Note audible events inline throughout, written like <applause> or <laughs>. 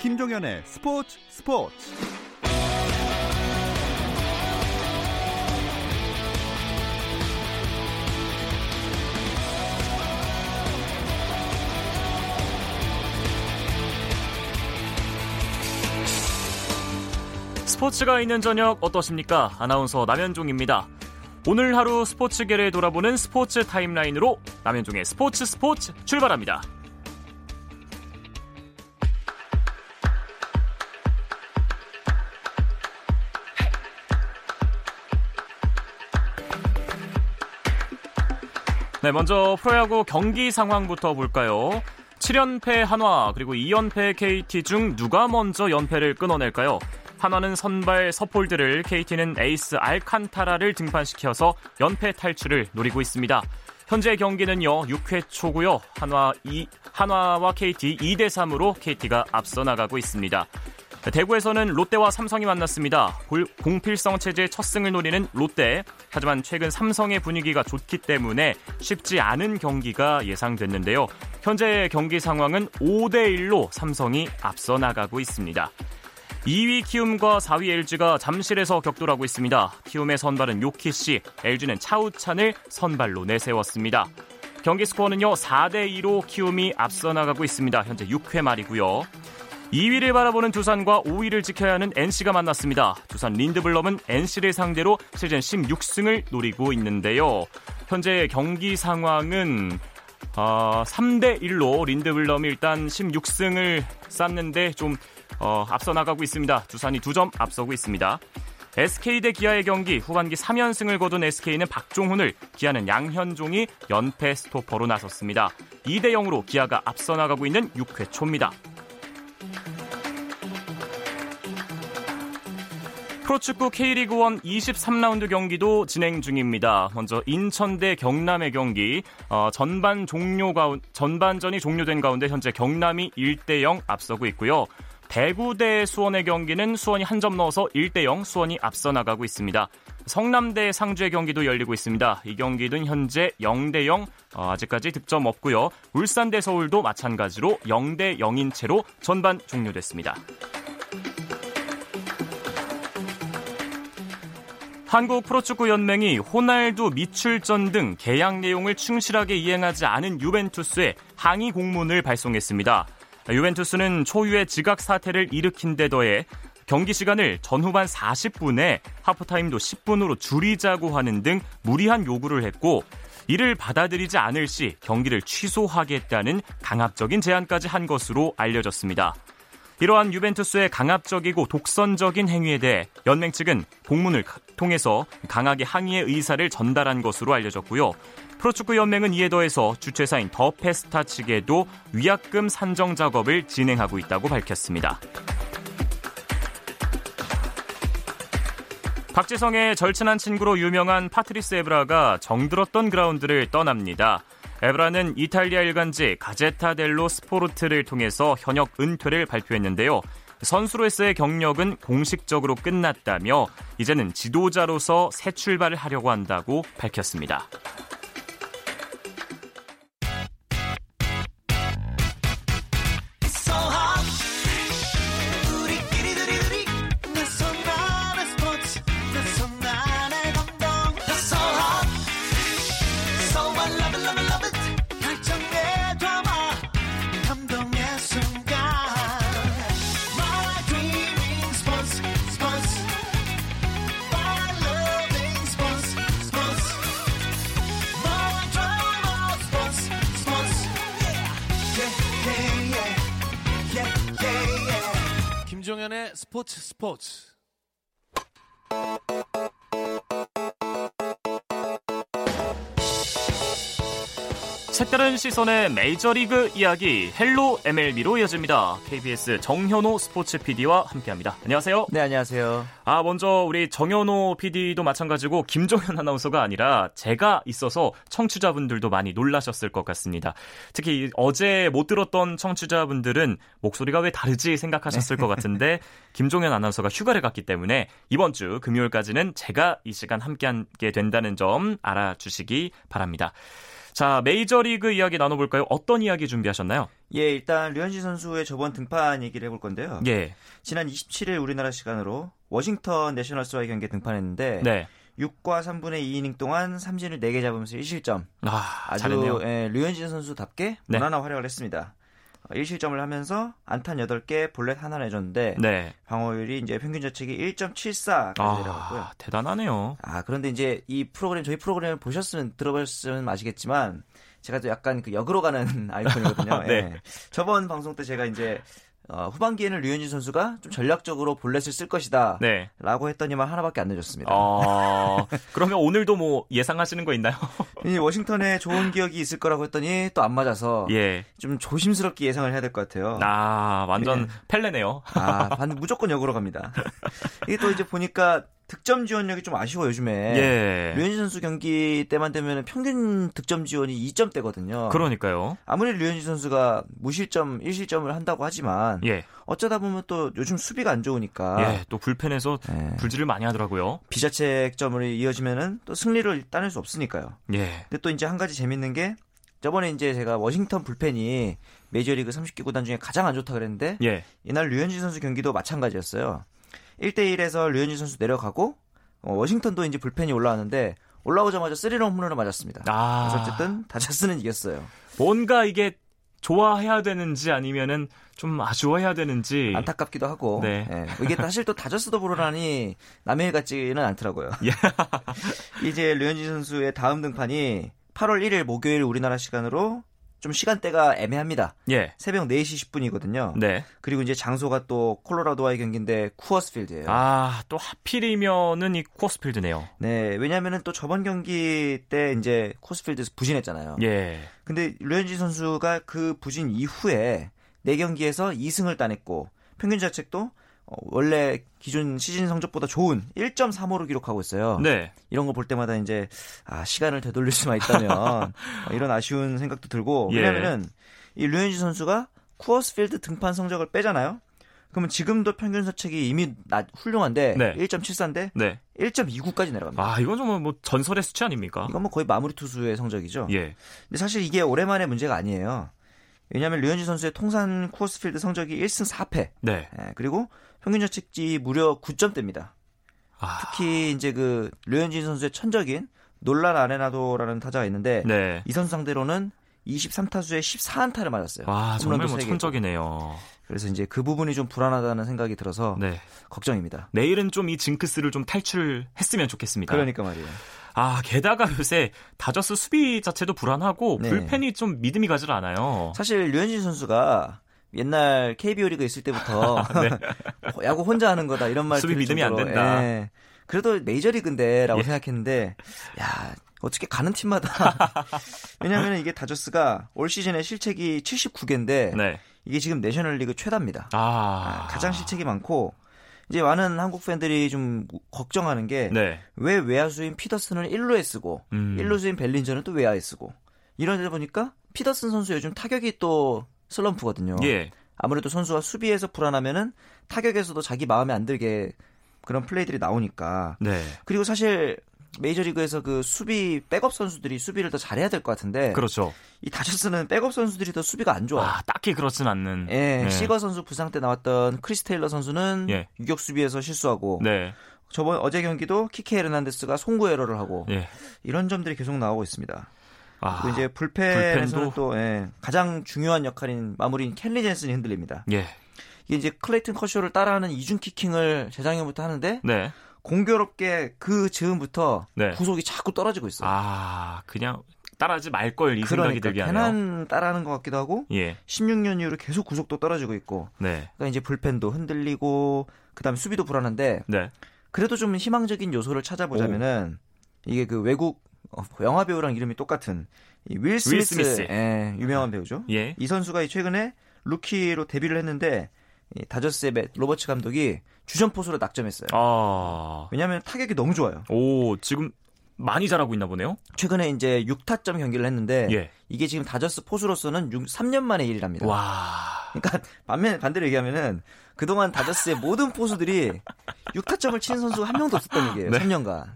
김종현의 스포츠 스포츠 스포츠가 있는 저녁 어떠십니까? 아나운서 남현종입니다. 오늘 하루 스포츠계를 돌아보는 스포츠 타임라인으로 남현종의 스포츠 스포츠 출발합니다. 네, 먼저 프로야구 경기 상황부터 볼까요? 7연패 한화 그리고 2연패 KT 중 누가 먼저 연패를 끊어낼까요? 한화는 선발 서폴드를 KT는 에이스 알칸타라를 등판시켜서 연패 탈출을 노리고 있습니다. 현재 경기는요 6회 초고요. 한화 2 한화와 KT 2대 3으로 KT가 앞서 나가고 있습니다. 대구에서는 롯데와 삼성이 만났습니다. 공필성 체제의 첫 승을 노리는 롯데. 하지만 최근 삼성의 분위기가 좋기 때문에 쉽지 않은 경기가 예상됐는데요. 현재 경기 상황은 5대 1로 삼성이 앞서 나가고 있습니다. 2위 키움과 4위 LG가 잠실에서 격돌하고 있습니다. 키움의 선발은 요키씨, LG는 차우찬을 선발로 내세웠습니다. 경기 스코어는요 4대 2로 키움이 앞서 나가고 있습니다. 현재 6회 말이고요. 2위를 바라보는 두산과 5위를 지켜야 하는 NC가 만났습니다. 두산 린드블럼은 NC를 상대로 시즌 16승을 노리고 있는데요. 현재 경기 상황은 어, 3대 1로 린드블럼이 일단 16승을 쌌는데 좀 어, 앞서 나가고 있습니다. 두산이 2점 앞서고 있습니다. SK 대 기아의 경기 후반기 3연승을 거둔 SK는 박종훈을 기아는 양현종이 연패 스토퍼로 나섰습니다. 2대 0으로 기아가 앞서 나가고 있는 6회 초입니다. 프로축구 K리그 1 23라운드 경기도 진행 중입니다. 먼저 인천 대 경남의 경기 어, 전반 종료 가운 전반전이 종료된 가운데 현재 경남이 1대 0 앞서고 있고요. 대구 대 수원의 경기는 수원이 한 점 넣어서 1대 0 수원이 앞서 나가고 있습니다. 성남대 상주의 경기도 열리고 있습니다. 이 경기는 현재 0대 0 어, 아직까지 득점 없고요. 울산 대 서울도 마찬가지로 0대 0인 채로 전반 종료됐습니다. 한국 프로축구 연맹이 호날두 미출전 등 계약 내용을 충실하게 이행하지 않은 유벤투스에 항의 공문을 발송했습니다. 유벤투스는 초유의 지각 사태를 일으킨 데 더해 경기 시간을 전후반 40분에 하프타임도 10분으로 줄이자고 하는 등 무리한 요구를 했고 이를 받아들이지 않을 시 경기를 취소하겠다는 강압적인 제안까지 한 것으로 알려졌습니다. 이러한 유벤투스의 강압적이고 독선적인 행위에 대해 연맹 측은 공문을 통해서 강하게 항의의 의사를 전달한 것으로 알려졌고요. 프로축구 연맹은 이에 더해서 주최사인 더 페스타 측에도 위약금 산정 작업을 진행하고 있다고 밝혔습니다. 박지성의 절친한 친구로 유명한 파트리스 에브라가 정들었던 그라운드를 떠납니다. 에브라는 이탈리아 일간지 가제타 델로 스포르트를 통해서 현역 은퇴를 발표했는데요. 선수로서의 경력은 공식적으로 끝났다며 이제는 지도자로서 새 출발을 하려고 한다고 밝혔습니다. 김종 색다른 시선의 메이저리그 이야기 Hello MLB로 이어집니다. KBS 정현호 스포츠 PD와 함께합니다. 안녕하세요. 네, 안녕하세요. 아, 먼저 우리 정현호 PD도 마찬가지고 김종현 아나운서가 아니라 제가 있어서 청취자분들도 많이 놀라셨을 것 같습니다. 특히 어제 못 들었던 청취자분들은 목소리가 왜 다르지 생각하셨을 것 같은데 <laughs> 김종현 아나운서가 휴가를 갔기 때문에 이번 주 금요일까지는 제가 이 시간 함께하게 된다는 점 알아주시기 바랍니다. 자, 메이저리그 이야기 나눠볼까요? 어떤 이야기 준비하셨나요? 예, 일단 류현진 선수의 저번 등판 얘기를 해볼 건데요. 예. 지난 27일 우리나라 시간으로 워싱턴 내셔널스와의 경기에 등판했는데 네. 6과 3분의 2이닝 동안 삼진을 4개 잡으면서 1실점. 아, 아주 잘했네요. 예, 류현진 선수답게 네. 무난한 활약을 했습니다. 1실점을 하면서 안탄 8개, 볼넷 하나 내줬는데 네. 방어율이 이제 평균 자책이 1.74까지 내려갔고요. 아, 대단하네요. 아, 그런데 이제 이 프로그램, 저희 프로그램을 보셨으면, 들어보셨으면 아시겠지만, 제가 또 약간 그 역으로 가는 <laughs> 아이콘이거든요. <laughs> 네. 예. 저번 방송 때 제가 이제, 어, 후반기에는 류현진 선수가 좀 전략적으로 볼넷을 쓸 것이다. 네. 라고 했더니만 하나밖에 안 내줬습니다. 어, 그러면 오늘도 뭐 예상하시는 거 있나요? <laughs> 이 워싱턴에 좋은 기억이 있을 거라고 했더니 또 안 맞아서 예. 좀 조심스럽게 예상을 해야 될 것 같아요. 아, 완전 펠레네요. 아, 반 무조건 역으로 갑니다. <laughs> 이게 또 이제 보니까 득점 지원력이 좀 아쉬워 요즘에. 예. 류현진 선수 경기 때만 되면 평균 득점 지원이 2점대거든요. 그러니까요. 아무리 류현진 선수가 무실점, 1실점을 한다고 하지만 예. 어쩌다 보면 또 요즘 수비가 안 좋으니까 예, 또 불펜에서 예. 불질을 많이 하더라고요. 비자책점으로 이어지면은 또 승리를 따낼 수 없으니까요. 예. 근데 또 이제 한 가지 재밌는 게 저번에 이제 제가 워싱턴 불펜이 메이저리그 30개 구단 중에 가장 안 좋다 그랬는데 예. 이날 류현진 선수 경기도 마찬가지였어요. 1대1에서 류현진 선수 내려가고 어, 워싱턴도 이제 불펜이 올라왔는데 올라오자마자 3런 홈런을 맞았습니다. 아. 그래서 어쨌든 다저스는 이겼어요. 뭔가 이게 좋아해야 되는지 아니면은 좀 아쉬워해야 되는지. 안타깝기도 하고 네. 예, 이게 사실 또 다저스도 부르라니 남의 일 같지는 않더라고요. 예. <laughs> 이제 류현진 선수의 다음 등판이 8월 1일 목요일 우리나라 시간으로 좀 시간대가 애매합니다. 예. 새벽 4시 10분이거든요. 네. 그리고 이제 장소가 또 콜로라도와의 경기인데 쿠어스필드예요. 아, 또 하필이면은 이 코스필드네요. 네, 왜냐면은 또 저번 경기 때 이제 코스필드에서 부진했잖아요. 예. 근데 류현진 선수가 그 부진 이후에 4경기에서 2승을 따냈고 평균 자책도 어, 원래 기존 시즌 성적보다 좋은 1.35로 기록하고 있어요. 네. 이런 거 볼 때마다 이제 아, 시간을 되돌릴 수만 있다면 <laughs> 어, 이런 아쉬운 생각도 들고 예. 왜냐면은 이 류현진 선수가 쿠어스필드 등판 성적을 빼잖아요. 그러면 지금도 평균 자책이 이미 낮, 훌륭한데 네. 1.74인데 네. 1.29까지 내려갑니다. 아, 이건 정말 뭐 전설의 수치 아닙니까? 이건 뭐 거의 마무리 투수의 성적이죠. 예. 근데 사실 이게 오랜만의 문제가 아니에요. 왜냐하면 류현진 선수의 통산 쿠어스필드 성적이 1승 4패. 네. 예, 그리고 평균 자책지 무려 9점대입니다. 아. 특히 이제 그 류현진 선수의 천적인 놀란 아레나도라는 타자가 있는데 네. 이 선수 상대로는 23타수에 14안타를 맞았어요. 와, 정말 뭐. 천적이네요. 그래서 이제 그 부분이 좀 불안하다는 생각이 들어서 네. 걱정입니다. 내일은 좀 이 징크스를 좀 탈출했으면 좋겠습니다. 그러니까 말이에요. 아, 게다가 요새 다저스 수비 자체도 불안하고 네. 불펜이 좀 믿음이 가질 않아요. 사실 류현진 선수가 옛날 KBO 리그 있을 때부터 <laughs> <laughs> 야구 혼자 하는 거다 이런 말 네. 수비 믿음이 안 정도로, 된다. 예. 그래도 메이저리그인데라고 예. 생각했는데 야 어떻게 가는 팀마다 <laughs> 왜냐하면 이게 다저스가 올 시즌에 실책이 79개인데 네. 이게 지금 내셔널리그 최다입니다. 아. 아, 가장 실책이 많고 이제 많은 한국 팬들이 좀 걱정하는 게왜 네. 외야수인 피더슨을 1루에 쓰고 음. 1루수인 벨린저는 또 외야에 쓰고 이러다 보니까 피더슨 선수 요즘 타격이 또 슬럼프거든요. 예. 아무래도 선수가 수비에서 불안하면은 타격에서도 자기 마음에 안 들게 그런 플레이들이 나오니까 네. 그리고 사실 메이저리그에서 그 수비 백업 선수들이 수비를 더 잘해야 될 것 같은데 그렇죠. 이 다저스는 백업 선수들이 더 수비가 안 좋아. 아, 딱히 그렇진 않는. 예, 네. 시거 선수 부상 때 나왔던 크리스 테일러 선수는 예. 유격 수비에서 실수하고 네. 저번 어제 경기도 키케 헤르난데스가 송구 에러를 하고 예. 이런 점들이 계속 나오고 있습니다. 아. 그리고 이제 불펜에서는 불펜도? 또 예, 가장 중요한 역할인 마무리인 켈리 젠슨이 흔들립니다. 예. 이게 이제 클레이튼 커쇼를 따라하는 이중 키킹을 재작년부터 하는데 네. 공교롭게 그 즈음부터 네. 구속이 자꾸 떨어지고 있어요. 아, 그냥 따라하지 말 걸 이 생각이 그러니까 들게 하네요. 괜한 따라하는 것 같기도 하고 예. 16년 이후로 계속 구속도 떨어지고 있고 네. 그러니까 이제 불펜도 흔들리고 그다음에 수비도 불안한데 네. 그래도 좀 희망적인 요소를 찾아보자면은 이게 그 외국 어, 영화 배우랑 이름이 똑같은 이 윌 스미스, 스미스. 예, 유명한 배우죠. 예. 이 선수가 이 최근에 루키로 데뷔를 했는데 이 다저스의 맷 로버츠 감독이 주전 포수로 낙점했어요. 아. 왜냐하면 타격이 너무 좋아요. 오, 지금 많이 잘하고 있나 보네요. 최근에 이제 6타점 경기를 했는데 예. 이게 지금 다저스 포수로서는 6, 3년 만에 일이랍니다. 와. 그러니까 반면 반대로 얘기하면은 그동안 다저스의 모든 포수들이 6타점을 치는 선수가 한 명도 없었던 얘기예요. 네. 3년간.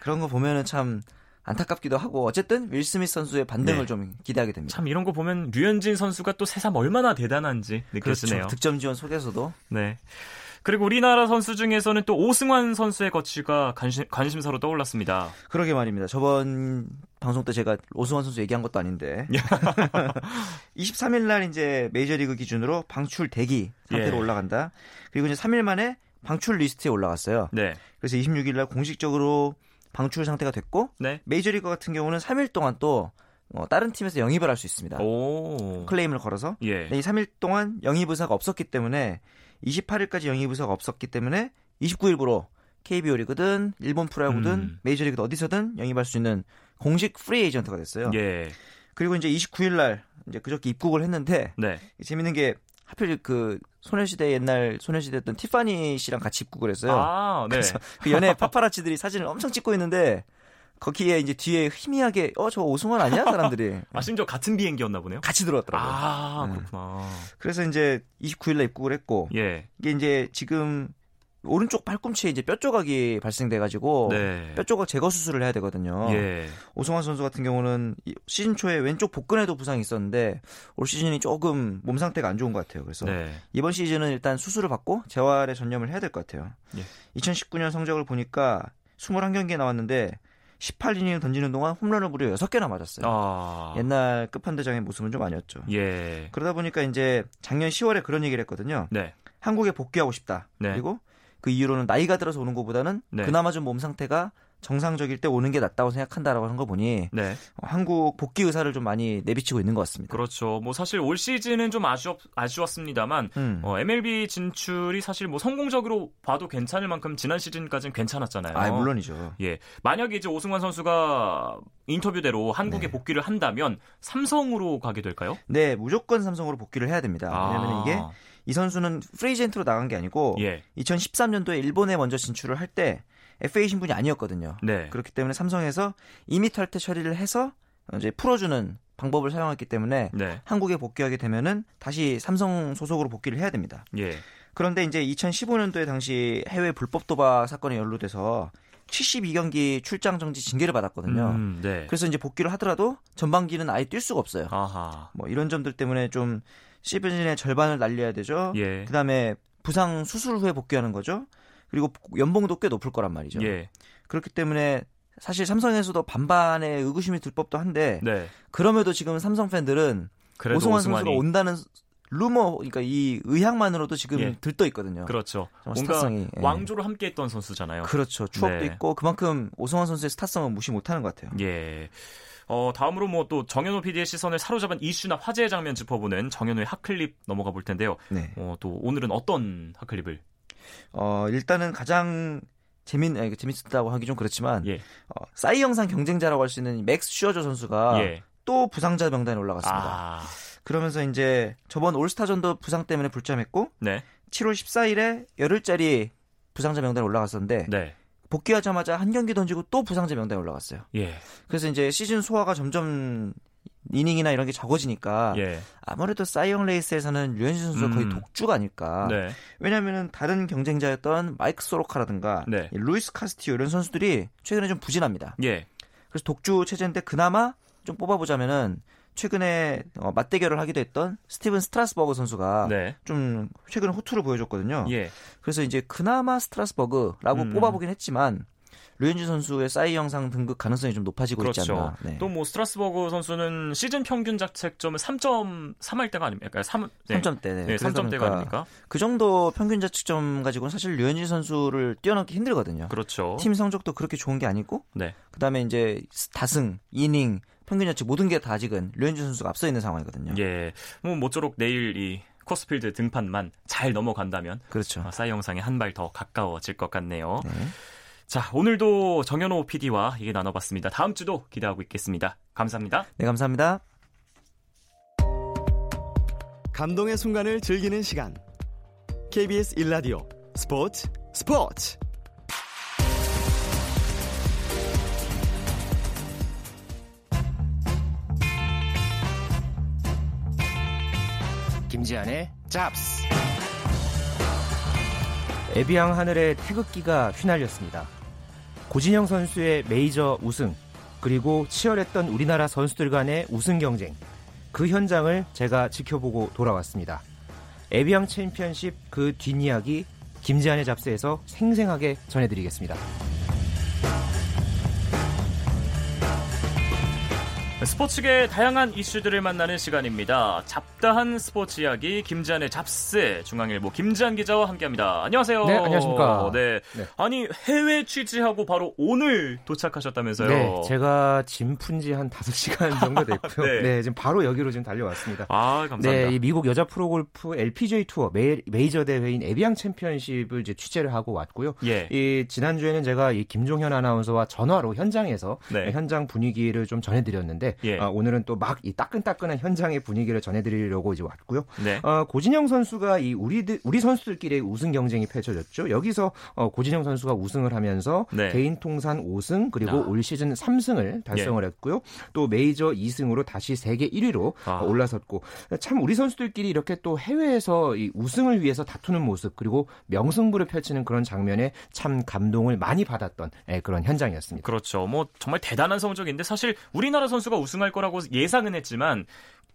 그런 거 보면은 참 안타깝기도 하고 어쨌든 윌 스미스 선수의 반등을 네. 좀 기대하게 됩니다. 참 이런 거 보면 류현진 선수가 또 새삼 얼마나 대단한지 느껴지네요. 그렇죠. 득점 지원 속에서도 네. 그리고 우리나라 선수 중에서는 또 오승환 선수의 거취가 관심, 관심사로 떠올랐습니다. 그러게 말입니다. 저번 방송 때 제가 오승환 선수 얘기한 것도 아닌데 <laughs> 23일 날 이제 메이저리그 기준으로 방출 대기 상태로 예. 올라간다. 그리고 이제 3일 만에 방출 리스트에 올라갔어요. 네. 그래서 26일 날 공식적으로 방출 상태가 됐고 네. 메이저리그 같은 경우는 3일 동안 또 어, 다른 팀에서 영입을 할 수 있습니다. 오. 클레임을 걸어서 예. 네, 이 3일 동안 영입 의사가 없었기 때문에 28일까지 영입 의사가 없었기 때문에 29일부로 KBO 리그든 일본 프로야구든 음. 메이저리그 어디서든 영입할 수 있는 공식 프리 에이전트가 됐어요. 예. 그리고 이제 29일 날 이제 그저께 입국을 했는데 네. 재밌는 게 하필 그 소녀시대 옛날 소녀시대였던 티파니 씨랑 같이 입국을 했어요. 아, 네. 그래서 그 연예 파파라치들이 사진을 엄청 찍고 있는데 거기에 이제 뒤에 희미하게 어 저 오승환 아니야 사람들이 <laughs> 아, 심지어 같은 비행기였나 보네요. 같이 들어왔더라고요. 아, 네. 그렇구나. 그래서 이제 29일 날 입국을 했고 예. 이게 이제 지금 오른쪽 팔꿈치에 이제 뼈 조각이 발생돼 가지고 네. 뼈 조각 제거 수술을 해야 되거든요. 예. 오승환 선수 같은 경우는 이 시즌 초에 왼쪽 복근에도 부상이 있었는데 올 시즌이 조금 몸 상태가 안 좋은 것 같아요. 그래서 네. 이번 시즌은 일단 수술을 받고 재활에 전념을 해야 될 것 같아요. 예. 2019년 성적을 보니까 21경기에 나왔는데 18이닝을 던지는 동안 홈런을 무려 6개나 맞았어요. 아. 옛날 끝판대장의 모습은 좀 아니었죠. 예. 그러다 보니까 이제 작년 10월에 그런 얘기를 했거든요. 네. 한국에 복귀하고 싶다. 네. 그리고 그 이유로는 나이가 들어서 오는 것보다는 네. 그나마 좀 몸 상태가 정상적일 때 오는 게 낫다고 생각한다라고 하는 거 보니 네. 어, 한국 복귀 의사를 좀 많이 내비치고 있는 것 같습니다. 그렇죠. 뭐 사실 올 시즌은 좀 아쉬웠, 아쉬웠습니다만 음. 어, MLB 진출이 사실 뭐 성공적으로 봐도 괜찮을 만큼 지난 시즌까지는 괜찮았잖아요. 아, 물론이죠. 예. 만약에 이제 오승환 선수가 인터뷰대로 한국에 네. 복귀를 한다면 삼성으로 가게 될까요? 네, 무조건 삼성으로 복귀를 해야 됩니다. 왜냐하면 아. 이게 이 선수는 free agent로 나간 게 아니고 예. 2013년도에 일본에 먼저 진출을 할 때 FA 신분이 아니었거든요. 네. 그렇기 때문에 삼성에서 이미 탈퇴 처리를 해서 이제 풀어주는 방법을 사용했기 때문에 네. 한국에 복귀하게 되면은 다시 삼성 소속으로 복귀를 해야 됩니다. 예. 그런데 이제 2015년도에 당시 해외 불법 도박 사건에 연루돼서 72경기 출장 정지 징계를 받았거든요. 음, 네. 그래서 이제 복귀를 하더라도 전반기는 아예 뛸 수가 없어요. 아하. 뭐 이런 점들 때문에 좀 시즌의 절반을 날려야 되죠. 예. 그다음에 부상 수술 후에 복귀하는 거죠. 그리고 연봉도 꽤 높을 거란 말이죠. 예. 그렇기 때문에 사실 삼성에서도 반반의 의구심이 들 법도 한데 네. 그럼에도 지금 삼성 팬들은 오승환 선수가 온다는 루머, 그러니까 이 의향만으로도 지금 예. 들떠 있거든요. 그렇죠. 뭔가 스타성이, 예. 왕조를 함께 했던 선수잖아요. 그렇죠. 추억도 네. 있고 그만큼 오승환 선수의 스타성은 무시 못하는 것 같아요. 예. 어, 다음으로 뭐 또 정현호 PD의 시선을 사로잡은 이슈나 화제의 장면 짚어보는 정현호의 핫클립 넘어가 볼 텐데요. 네. 어, 또 오늘은 어떤 핫클립을? 어, 일단은 가장 재밌, 아니, 재밌었다고 하기 좀 그렇지만 예. 어, 사이영상 경쟁자라고 할 수 있는 맥스 슈어저 선수가 예. 또 부상자 명단에 올라갔습니다. 아, 그러면서 이제 저번 올스타전도 부상 때문에 불참했고 네. 7월 14일에 열흘짜리 부상자 명단에 올라갔었는데 네. 복귀하자마자 한 경기 던지고 또 부상자 명단에 올라갔어요. 예. 그래서 이제 시즌 소화가 점점 이닝이나 이런 게 적어지니까 예. 아무래도 사이영 레이스에서는 류현진 선수가 음. 거의 독주가 아닐까. 네. 왜냐하면 다른 경쟁자였던 마이크 소로카라든가 네. 이 루이스 카스티오 이런 선수들이 최근에 좀 부진합니다. 예. 그래서 독주 체제인데 그나마 좀 뽑아보자면은 최근에 어, 맞대결을 하기도 했던 스티븐 스트라스버그 선수가 네. 좀 최근에 호투를 보여줬거든요. 예. 그래서 이제 그나마 스트라스버그라고 음. 뽑아보긴 했지만 류현진 선수의 사이영상 등극 가능성이 좀 높아지고 있지 그렇죠. 않나. 네. 또 뭐 스트라스버그 선수는 시즌 평균 자책점을 3.3할 때가 아닙니까? 3, 네. 3점대. 네. 네, 그러다 3점대가 보니까 아닙니까? 그 정도 평균 자책점 가지고는 사실 류현진 선수를 뛰어넘기 힘들거든요. 그렇죠. 팀 성적도 그렇게 좋은 게 아니고 네. 그다음에 이제 다승, 이닝, 평균 자책 모든 게 다 아직은 류현진 선수가 앞서 있는 상황이거든요. 예. 뭐 모쪼록 내일 이 코스필드 등판만 잘 넘어간다면 그렇죠. 아, 싸이 영상에 한 발 더 가까워질 것 같네요. 네. 자, 오늘도 정현호 PD와 얘기 나눠봤습니다. 다음 주도 기대하고 있겠습니다. 감사합니다. 네, 감사합니다. 감동의 순간을 즐기는 시간. KBS 1라디오 스포츠 스포츠. 김지한의 잡스. 에비앙 하늘에 태극기가 휘날렸습니다. 고진영 선수의 메이저 우승, 그리고 치열했던 우리나라 선수들 간의 우승 경쟁 그 현장을 제가 지켜보고 돌아왔습니다. 에비앙 챔피언십 그 뒷이야기 김지한의 잡스에서 생생하게 전해드리겠습니다. 스포츠계 다양한 이슈들을 만나는 시간입니다. 잡다한 스포츠 이야기 김지한의 잡스 중앙일보 김지한 기자와 함께합니다. 안녕하세요. 네, 안녕하십니까. 네. 네. 아니 해외 취재하고 바로 오늘 도착하셨다면서요? 네, 제가 짐 푼 지 한 5시간 정도 됐고요. <laughs> 네. 네. 지금 바로 여기로 지금 달려왔습니다. 아 감사합니다. 네, 이 미국 여자 프로골프 LPGA 투어 메, 메이저 대회인 에비앙 챔피언십을 이제 취재를 하고 왔고요. 예. 이 지난주에는 제가 이 김종현 아나운서와 전화로 현장에서 네. 현장 분위기를 좀 전해 드렸는데 예. 아, 오늘은 또 막 이 따끈따끈한 현장의 분위기를 전해드리려고 이제 왔고요. 네. 어, 고진영 선수가 이 우리 우리 선수들끼리 우승 경쟁이 펼쳐졌죠. 여기서 어, 고진영 선수가 우승을 하면서 네. 개인 통산 5승 그리고 아. 올 시즌 3승을 달성을 했고요. 또 메이저 2승으로 다시 세계 1위로 아. 어, 올라섰고 참 우리 선수들끼리 이렇게 또 해외에서 이 우승을 위해서 다투는 모습 그리고 명승부를 펼치는 그런 장면에 참 감동을 많이 받았던 예, 그런 현장이었습니다. 그렇죠. 뭐 정말 대단한 성적인데 사실 우리나라 선수가 우승할 거라고 예상은 했지만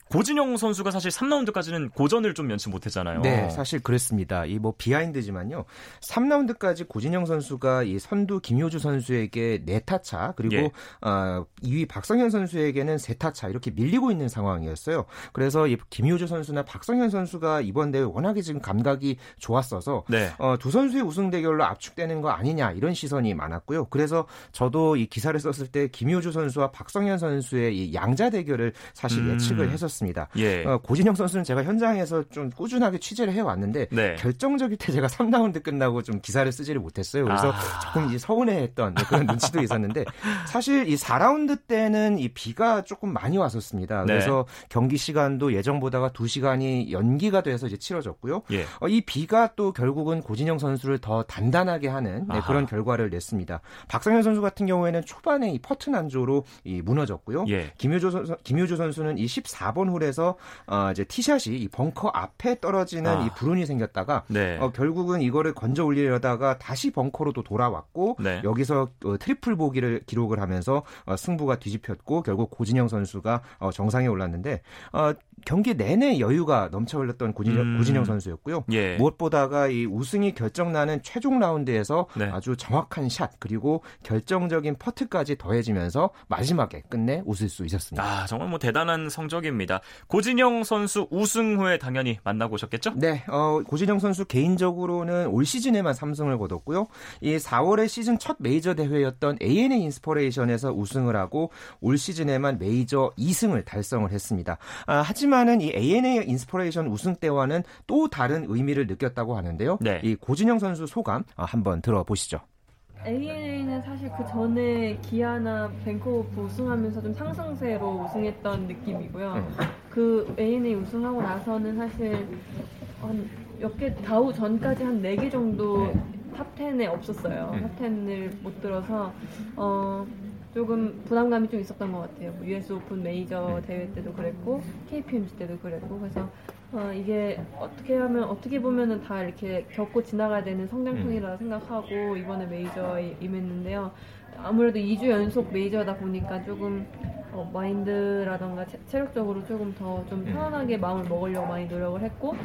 고진영 선수가 사실 3라운드까지는 고전을 좀 면치 못했잖아요. 네, 사실 그랬습니다. 이 뭐 비하인드지만요. 3라운드까지 고진영 선수가 이 선두 김효주 선수에게 4타차 그리고 예. 어, 2위 박성현 선수에게는 3타차 이렇게 밀리고 있는 상황이었어요. 그래서 이 김효주 선수나 박성현 선수가 이번 대회 워낙에 지금 감각이 좋았어서 네. 어, 두 선수의 우승 대결로 압축되는 거 아니냐 이런 시선이 많았고요. 그래서 저도 이 기사를 썼을 때 김효주 선수와 박성현 선수의 이 양자 대결을 사실 음. 예측을 했었 습니다. 예. 어, 고진영 선수는 제가 현장에서 좀 꾸준하게 취재를 해왔는데 네. 결정적일 때 제가 3라운드 끝나고 좀 기사를 쓰지를 못했어요. 그래서 아. 조금 이제 서운해했던 네, 그런 눈치도 있었는데 사실 이 4라운드 때는 이 비가 조금 많이 왔었습니다. 네. 그래서 경기 시간도 예정보다가 2시간이 연기가 돼서 이제 치러졌고요. 예. 어, 이 비가 또 결국은 고진영 선수를 더 단단하게 하는 네. 그런 결과를 냈습니다. 박성현 선수 같은 경우에는 초반에 이 퍼트 난조로 이 무너졌고요. 예. 김효주 선수, 김효주 선수는 이 14번 홀에서 어, 이제 티샷이 이 벙커 앞에 떨어지는 아. 이 불운이 생겼다가 네. 어, 결국은 이거를 건져 올리려다가 다시 벙커로 또 돌아왔고 네. 여기서 어, 트리플 보기를 기록을 하면서 어, 승부가 뒤집혔고 결국 고진영 선수가 어, 정상에 올랐는데 어, 경기 내내 여유가 넘쳐 흘렀던 고진영, 음. 고진영 선수였고요. 예. 무엇보다가 이 우승이 결정나는 최종 라운드에서 네. 아주 정확한 샷 그리고 결정적인 퍼트까지 더해지면서 마지막에 끝내 웃을 수 있었습니다. 아, 정말 뭐 대단한 성적입니다. 고진영 선수 우승 후에 당연히 만나고 오셨겠죠? 네, 어, 고진영 선수 개인적으로는 올 시즌에만 3승을 거뒀고요. 이 4월에 시즌 첫 메이저 대회였던 ANA 인스퍼레이션에서 우승을 하고 올 시즌에만 메이저 2승을 달성을 했습니다. 아, 하지만 은 이 ANA 인스퍼레이션 우승 때와는 또 다른 의미를 느꼈다고 하는데요. 네. 이 고진영 선수 소감 아, 한번 들어보시죠. ANA는 사실 그 전에 기아나 Bank of 우승하면서 좀 상승세로 우승했던 느낌이고요. 음. 그 ANA 우승하고 나서는 사실 한몇개 다우 전까지 한네개 정도 top 10에 없었어요. 음. top 10을 못 들어서 어 조금 부담감이 좀 있었던 것 같아요. 뭐 US 오픈 메이저 대회 때도 그랬고 KPMG 때도 그랬고 그래서 어, 이게 어떻게 하면 어떻게 보면은 다 이렇게 겪고 지나가야 되는 성장통이라 생각하고 이번에 메이저에 임했는데요. 아무래도 2주 연속 메이저다 보니까 조금 어, 마인드라던가 체, 체력적으로 조금 더 좀 편안하게 마음을 먹으려고 많이 노력을 했고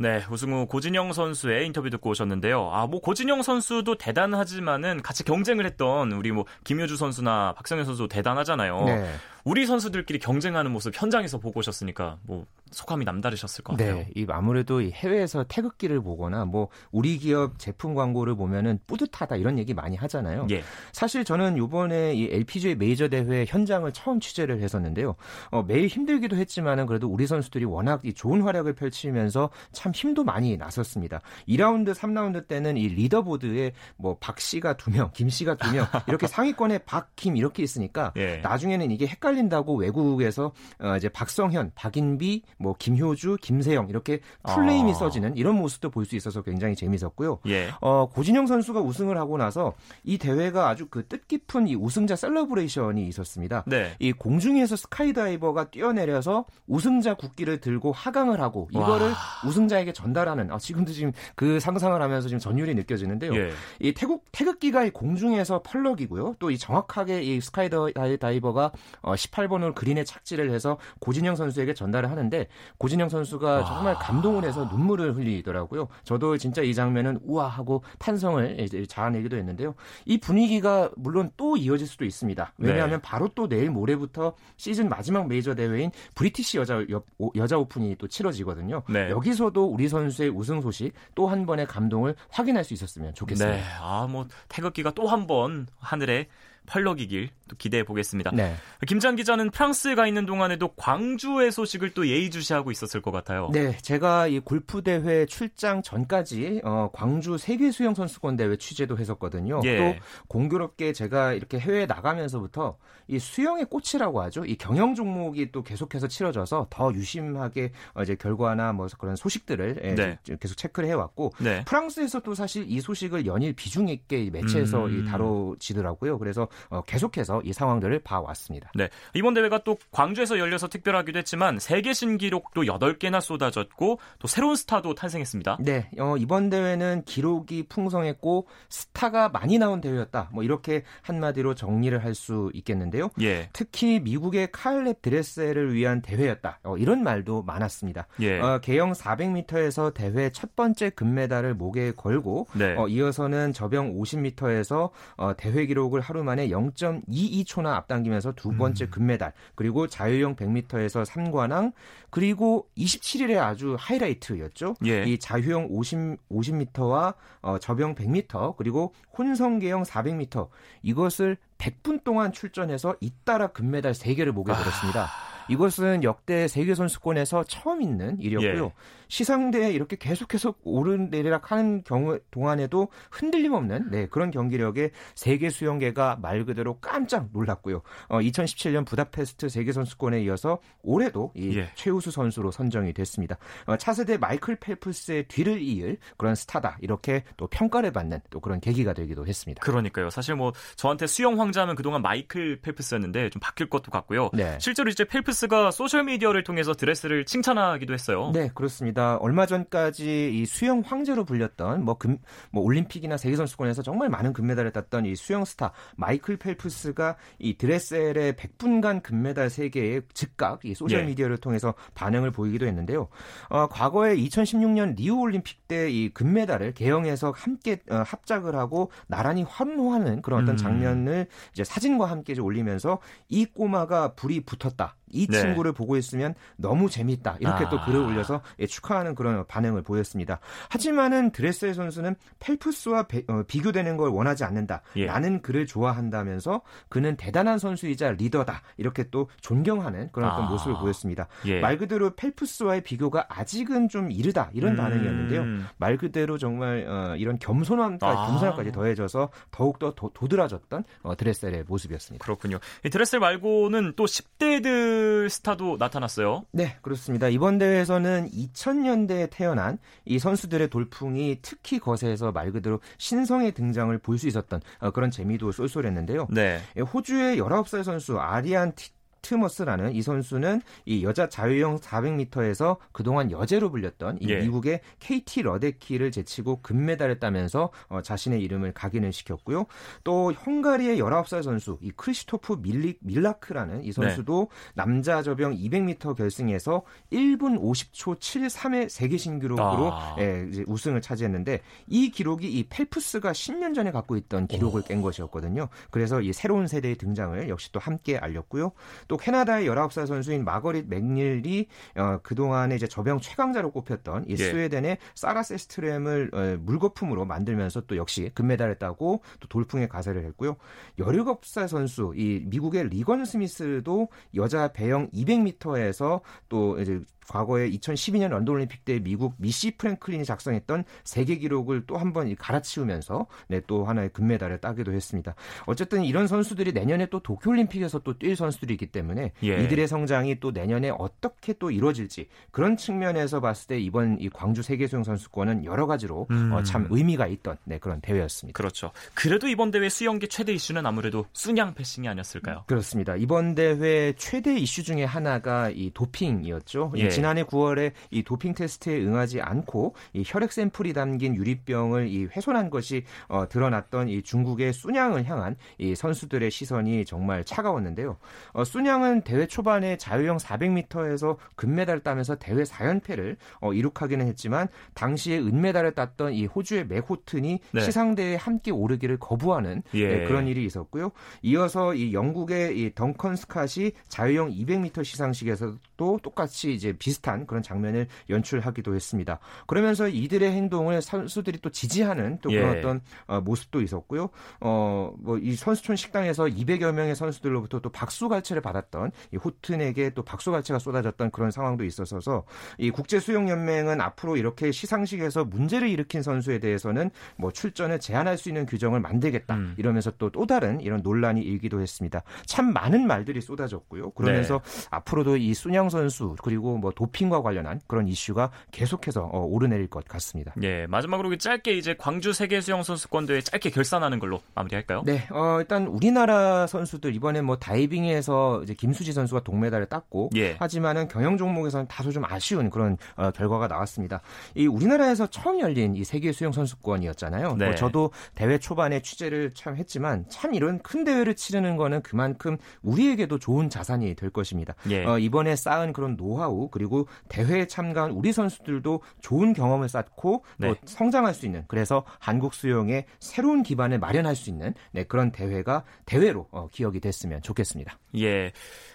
네, 우승 후 고진영 선수의 인터뷰 듣고 오셨는데요. 아, 뭐 고진영 선수도 대단하지만은 같이 경쟁을 했던 우리 뭐 김효주 선수나 박성현 선수도 대단하잖아요. 네. 우리 선수들끼리 경쟁하는 모습 현장에서 보고 오셨으니까 뭐 소감이 남다르셨을 것 같아요. 네, 이 아무래도 이 해외에서 태극기를 보거나 뭐 우리 기업 제품 광고를 보면은 뿌듯하다 이런 얘기 많이 하잖아요. 예. 사실 저는 이번에 이 LPGA 메이저 대회 현장을 처음 취재를 했었는데요. 어, 매일 힘들기도 했지만은 그래도 우리 선수들이 워낙 이 좋은 활약을 펼치면서 참 힘도 많이 났었습니다. 2라운드, 3라운드 때는 이 리더보드에 뭐 박 씨가 두 명, 김 씨가 두 명 이렇게 <laughs> 상위권에 박, 김 이렇게 있으니까 예. 나중에는 이게 헷갈릴 헷갈린다고 외국에서 어, 이제 박성현, 박인비, 뭐 김효주, 김세영 이렇게 full name이 아. 써지는 이런 모습도 볼 수 있어서 굉장히 재밌었고요. 예. 어, 고진영 선수가 우승을 하고 나서 이 대회가 아주 그 뜻깊은 이 우승자 celebration이 있었습니다. 네. 이 공중에서 스카이다이버가 뛰어내려서 우승자 국기를 들고 하강을 하고 이거를 우승자에게 전달하는 아, 지금도 지금 그 상상을 하면서 지금 전율이 느껴지는데요. 예. 이 태국 태극기가 이 공중에서 펄럭이고요. 또 이 정확하게 이 스카이다이버가 어, 18번을 그린에 착지를 해서 고진영 선수에게 전달을 하는데 고진영 선수가 정말 감동을 해서 눈물을 흘리더라고요. 저도 진짜 이 장면은 우아하고 탄성을 이제 자아내기도 했는데요. 이 분위기가 물론 또 이어질 수도 있습니다. 왜냐하면 바로 또 내일 모레부터 시즌 마지막 메이저 대회인 브리티시 여자 여, 여자 오픈이 또 치러지거든요. 네. 여기서도 우리 선수의 우승 소식 또 한 번의 감동을 확인할 수 있었으면 좋겠습니다. 네. 아, 뭐 태극기가 또 한 번 하늘에 펄럭이길 또 기대해 보겠습니다. 네. 김장 기자는 프랑스에 가 있는 동안에도 광주의 소식을 또 예의주시하고 있었을 것 같아요. 네, 제가 이 골프 대회 출장 전까지 어, 광주 세계 수영 선수권 대회 취재도 했었거든요. 예. 또 공교롭게 제가 이렇게 해외에 나가면서부터 이 수영의 꽃이라고 하죠. 이 경영 종목이 또 계속해서 치러져서 더 유심하게 어, 이제 결과나 뭐 그런 소식들을 예, 네. 계속 체크를 해왔고 네. 프랑스에서 또 사실 이 소식을 연일 비중 있게 매체에서 음. 이 다뤄지더라고요. 그래서 어, 계속해서 이 상황들을 봐왔습니다. 네. 이번 대회가 또 광주에서 열려서 특별하기도 했지만 세계 신기록도 8개나 쏟아졌고 또 새로운 스타도 탄생했습니다. 네, 어, 이번 대회는 기록이 풍성했고 스타가 많이 나온 대회였다. 뭐 이렇게 한마디로 정리를 할 수 있겠는데요. 예. 특히 미국의 칼렙 드레셀을 위한 대회였다. 어, 이런 말도 많았습니다. 예. 어, 개영 400m에서 대회 첫 번째 금메달을 목에 걸고 네. 어, 이어서는 저병 50m에서 어, 대회 기록을 하루 만에 0.22초나 앞당기면서 두 번째 음. 금메달, 그리고 자유형 100m에서 3관왕, 그리고 27일에 아주 하이라이트였죠. 예. 이 자유형 50 50m와 어, 저병 100m 그리고 혼성계형 400m 이것을 100분 동안 출전해서 잇따라 금메달 3개를 목에 걸었습니다. 이것은 역대 세계 선수권에서 처음 있는 일이었고요. 예. 시상대에 이렇게 계속해서 오르내리락 하는 경우 동안에도 흔들림 없는 네, 그런 경기력에 세계 수영계가 말 그대로 깜짝 놀랐고요. 어, 2017년 부다페스트 세계 선수권에 이어서 올해도 이 예. 최우수 선수로 선정이 됐습니다. 어, 차세대 마이클 펠프스의 뒤를 이을 그런 스타다 이렇게 또 평가를 받는 또 그런 계기가 되기도 했습니다. 그러니까요. 사실 뭐 저한테 수영 황제 하면 그동안 마이클 펠프스였는데 좀 바뀔 것도 같고요. 네. 실제로 이제 펠프스가 소셜 미디어를 통해서 드레셀을 칭찬하기도 했어요. 네, 그렇습니다. 얼마 전까지 이 수영 황제로 불렸던 뭐 금, 뭐 올림픽이나 세계 선수권에서 정말 많은 금메달을 땄던 이 수영 스타 마이클 펠프스가 이 드레셀의 100분간 금메달 3개에 즉각 이 소셜 예. 미디어를 통해서 반응을 보이기도 했는데요. 어, 과거에 2016년 리우 올림픽 때 이 금메달을 개영해서 함께 어, 합작을 하고 나란히 환호하는 그런 어떤 음. 장면을 이제 사진과 함께 이제 올리면서 이 꼬마가 불이 붙었다. 이 네. 친구를 보고 있으면 너무 재밌다. 이렇게 아. 또 글을 올려서 예, 축하하는 그런 반응을 보였습니다. 하지만은 드레셀 선수는 펠프스와 배- 어, 비교되는 걸 원하지 않는다. 예. 나는 그를 좋아한다면서 그는 대단한 선수이자 리더다. 이렇게 또 존경하는 그런 어떤 아. 모습을 보였습니다. 예. 말 그대로 펠프스와의 비교가 아직은 좀 이르다. 이런 음. 반응이었는데요. 말 그대로 정말 어, 이런 겸손함까지, 아. 겸손함까지 더해져서 더욱 더 도, 도드라졌던 어, 드레셀의 모습이었습니다. 그렇군요. 이 드레셀 말고는 또 10대들 스타도 나타났어요. 네, 그렇습니다. 이번 대회에서는 2000년대에 태어난 이 선수들의 돌풍이 특히 거세서 말 그대로 신성의 등장을 볼 수 있었던 어, 그런 재미도 쏠쏠했는데요. 네. 예, 호주의 19살 선수 아리안 티, 티트머스라는 이 선수는 이 여자 자유형 400m에서 그동안 여제로 불렸던 이 예. 미국의 케이티 러데키를 제치고 금메달을 따면서 어, 자신의 이름을 각인을 시켰고요. 또 헝가리의 19살 선수 이 크리스토프 밀리, 밀라크라는 이 선수도 남자 저병 200m 결승에서 1분 50초 73의 세계 신기록으로 아. 예, 우승을 차지했는데 이 기록이 이 펠프스가 10년 전에 갖고 있던 기록을 깬 것이었거든요. 그래서 이 새로운 세대의 등장을 역시 또 함께 알렸고요. 또 캐나다의 19살 선수인 마거릿 맥닐이 어, 그동안에 이제 저병 최강자로 꼽혔던 이 예. 스웨덴의 사라 세스트렘을 어, 물거품으로 만들면서 또 역시 금메달을 따고 또 돌풍의 가세를 했고요. 17살 선수 이 미국의 리건 스미스도 여자 배영 200m에서 또 이제 과거에 2012년 런던 올림픽 때 미국 미시 프랭클린이 작성했던 세계 기록을 또 한 번 갈아치우면서 네, 또 하나의 금메달을 따기도 했습니다. 어쨌든 이런 선수들이 내년에 또 도쿄 올림픽에서 또 뛸 선수들이기 때문에 예. 이들의 성장이 또 내년에 어떻게 또 이루어질지 그런 측면에서 봤을 때 이번 이 광주 세계 수영 선수권은 여러 가지로 음. 어, 참 의미가 있던 네, 그런 대회였습니다. 그렇죠. 그래도 이번 대회 수영계 최대 이슈는 아무래도 쑨양 패싱이 아니었을까요? 그렇습니다. 이번 대회 최대 이슈 중에 하나가 이 도핑이었죠. 이 예. 지난해 9월에 이 도핑 테스트에 응하지 않고 이 혈액 샘플이 담긴 유리병을 이 훼손한 것이 어, 드러났던 이 중국의 순양을 향한 이 선수들의 시선이 정말 차가웠는데요. 어, 순양은 대회 초반에 자유형 400m에서 금메달을 따면서 대회 4연패를 어, 이룩하기는 했지만 당시에 은메달을 땄던 이 호주의 맥호튼이 네. 시상대에 함께 오르기를 거부하는 예. 네, 그런 일이 있었고요. 이어서 이 영국의 이 덩컨 스캇이 자유형 200m 시상식에서도 똑같이 이제 비 슷한 그런 장면을 연출하기도 했습니다. 그러면서 이들의 행동을 선수들이 또 지지하는 또 그런 예. 어떤 어, 모습도 있었고요. 어, 뭐 이 선수촌 식당에서 200여 명의 선수들로부터 또 박수갈채를 받았던 이 호튼에게 또 박수갈채가 쏟아졌던 그런 상황도 있었어서 이 국제 수영 연맹은 앞으로 이렇게 시상식에서 문제를 일으킨 선수에 대해서는 뭐 출전을 제한할 수 있는 규정을 만들겠다 음. 이러면서 또 또 다른 이런 논란이 일기도 했습니다. 참 많은 말들이 쏟아졌고요. 그러면서 네. 앞으로도 이 순양 선수 그리고 뭐 도핑과 관련한 그런 이슈가 계속해서 어, 오르내릴 것 같습니다. 예, 마지막으로 짧게 이제 광주 세계 수영 선수권 대회 짧게 결산하는 걸로 마무리할까요? 네, 어, 일단 우리나라 선수들 이번에 뭐 다이빙에서 이제 김수지 선수가 동메달을 땄고 예. 하지만은 경영 종목에서는 다소 좀 아쉬운 그런 어, 결과가 나왔습니다. 이 우리나라에서 처음 열린 이 세계 수영 선수권이었잖아요. 네. 뭐 저도 대회 초반에 취재를 참 했지만 참 이런 큰 대회를 치르는 거는 그만큼 우리에게도 좋은 자산이 될 것입니다. 예. 어, 이번에 쌓은 그런 노하우 그리고 대회에 참가한 우리 선수들도 좋은 경험을 쌓고 네. 또 성장할 수 있는 그래서 한국 수영의 새로운 기반을 마련할 수 있는 네, 그런 대회가 대회로 어, 기억이 됐으면 좋겠습니다. 예.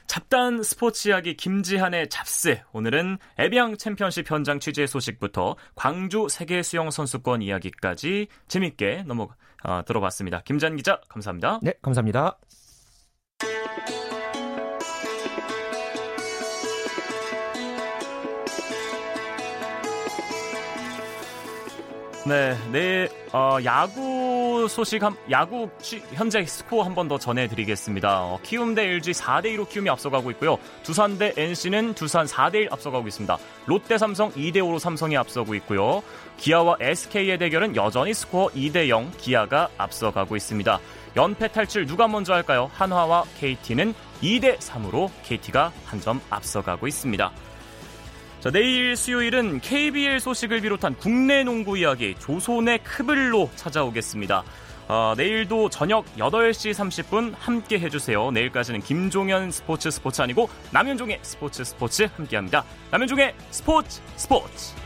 잡단 스포츠 이야기 김지한의 잡스. 오늘은 에비앙 챔피언십 현장 취재 소식부터 광주 세계 수영 선수권 이야기까지 재밌게 넘어 어, 들어봤습니다. 김지한 기자 감사합니다. 네, 감사합니다. 네, 내일 어, 야구 소식 한, 야구 취- 현재 스코어 한 번 더 전해드리겠습니다. 어, 키움 대 LG 4대 2로 키움이 앞서가고 있고요. 두산 대 NC는 두산 4대 1 앞서가고 있습니다. 롯데 삼성 2대 5로 삼성이 앞서고 있고요. 기아와 SK의 대결은 여전히 스코어 2대 0 기아가 앞서가고 있습니다. 연패 탈출 누가 먼저 할까요? 한화와 KT는 2대 3으로 KT가 한 점 앞서가고 있습니다. 자, 내일 수요일은 KBL 소식을 비롯한 국내 농구 이야기 조선의 크블로 찾아오겠습니다. 아, 내일도 저녁 8시 30분 함께 해주세요. 내일까지는 김종현 스포츠 스포츠 아니고 남현종의 스포츠 스포츠 함께 합니다. 남현종의 스포츠 스포츠!